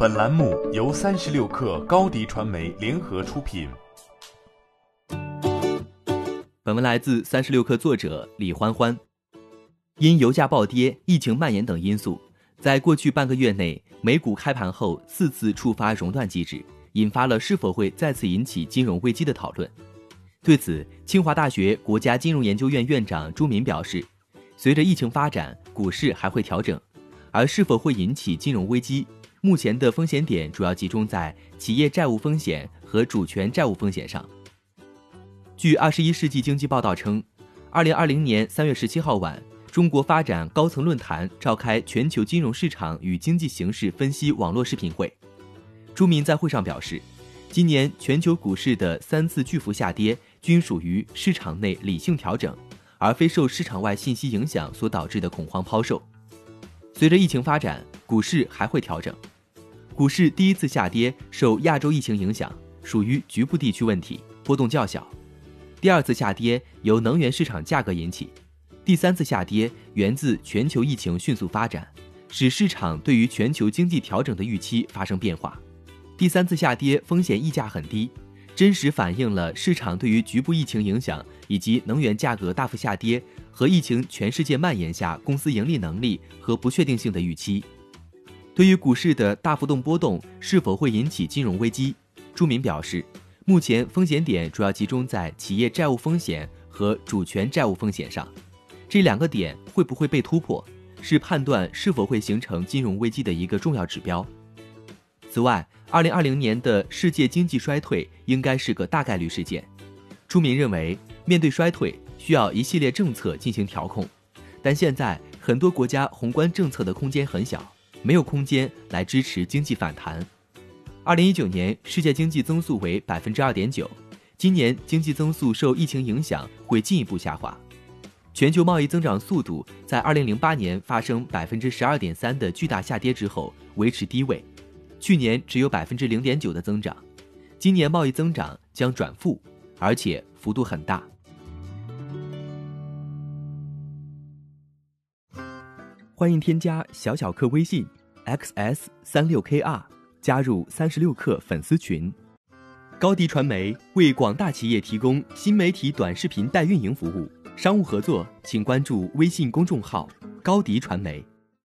本栏目由三十六氪高低传媒联合出品。本文来自三十六氪作者李欢欢。因油价暴跌、疫情蔓延等因素，在过去半个月内，美股开盘后四次触发熔断机制，引发了是否会再次引起金融危机的讨论。对此，清华大学国家金融研究院院长朱民表示，随着疫情发展，股市还会调整。而是否会引起金融危机？目前的风险点主要集中在企业债务风险和主权债务风险上。据《二十一世纪经济报道》称，二零二零年三月十七号晚，中国发展高层论坛召开全球金融市场与经济形势分析网络视频会。朱民在会上表示，今年全球股市的三次巨幅下跌均属于市场内理性调整，而非受市场外信息影响所导致的恐慌抛售。随着疫情发展，股市还会调整。股市第一次下跌受亚洲疫情影响，属于局部地区问题，波动较小。第二次下跌由能源市场价格引起。第三次下跌源自全球疫情迅速发展，使市场对于全球经济调整的预期发生变化。第三次下跌风险溢价很低，真实反映了市场对于局部疫情影响以及能源价格大幅下跌。和疫情全世界蔓延下公司盈利能力和不确定性的预期，对于股市的大幅度波动是否会引起金融危机，朱民表示，目前风险点主要集中在企业债务风险和主权债务风险上，这两个点会不会被突破，是判断是否会形成金融危机的一个重要指标。此外，二零二零年的世界经济衰退应该是个大概率事件，朱民认为，面对衰退。需要一系列政策进行调控，但现在很多国家宏观政策的空间很小，没有空间来支持经济反弹。二零一九年世界经济增速为百分之二点九，今年经济增速受疫情影响会进一步下滑。全球贸易增长速度在二零零八年发生百分之十二点三的巨大下跌之后维持低位，去年只有百分之零点九的增长，今年贸易增长将转负，而且幅度很大。欢迎添加小小客微信，xs 三六 kr，加入三十六课粉丝群。高迪传媒为广大企业提供新媒体短视频代运营服务，商务合作请关注微信公众号高迪传媒。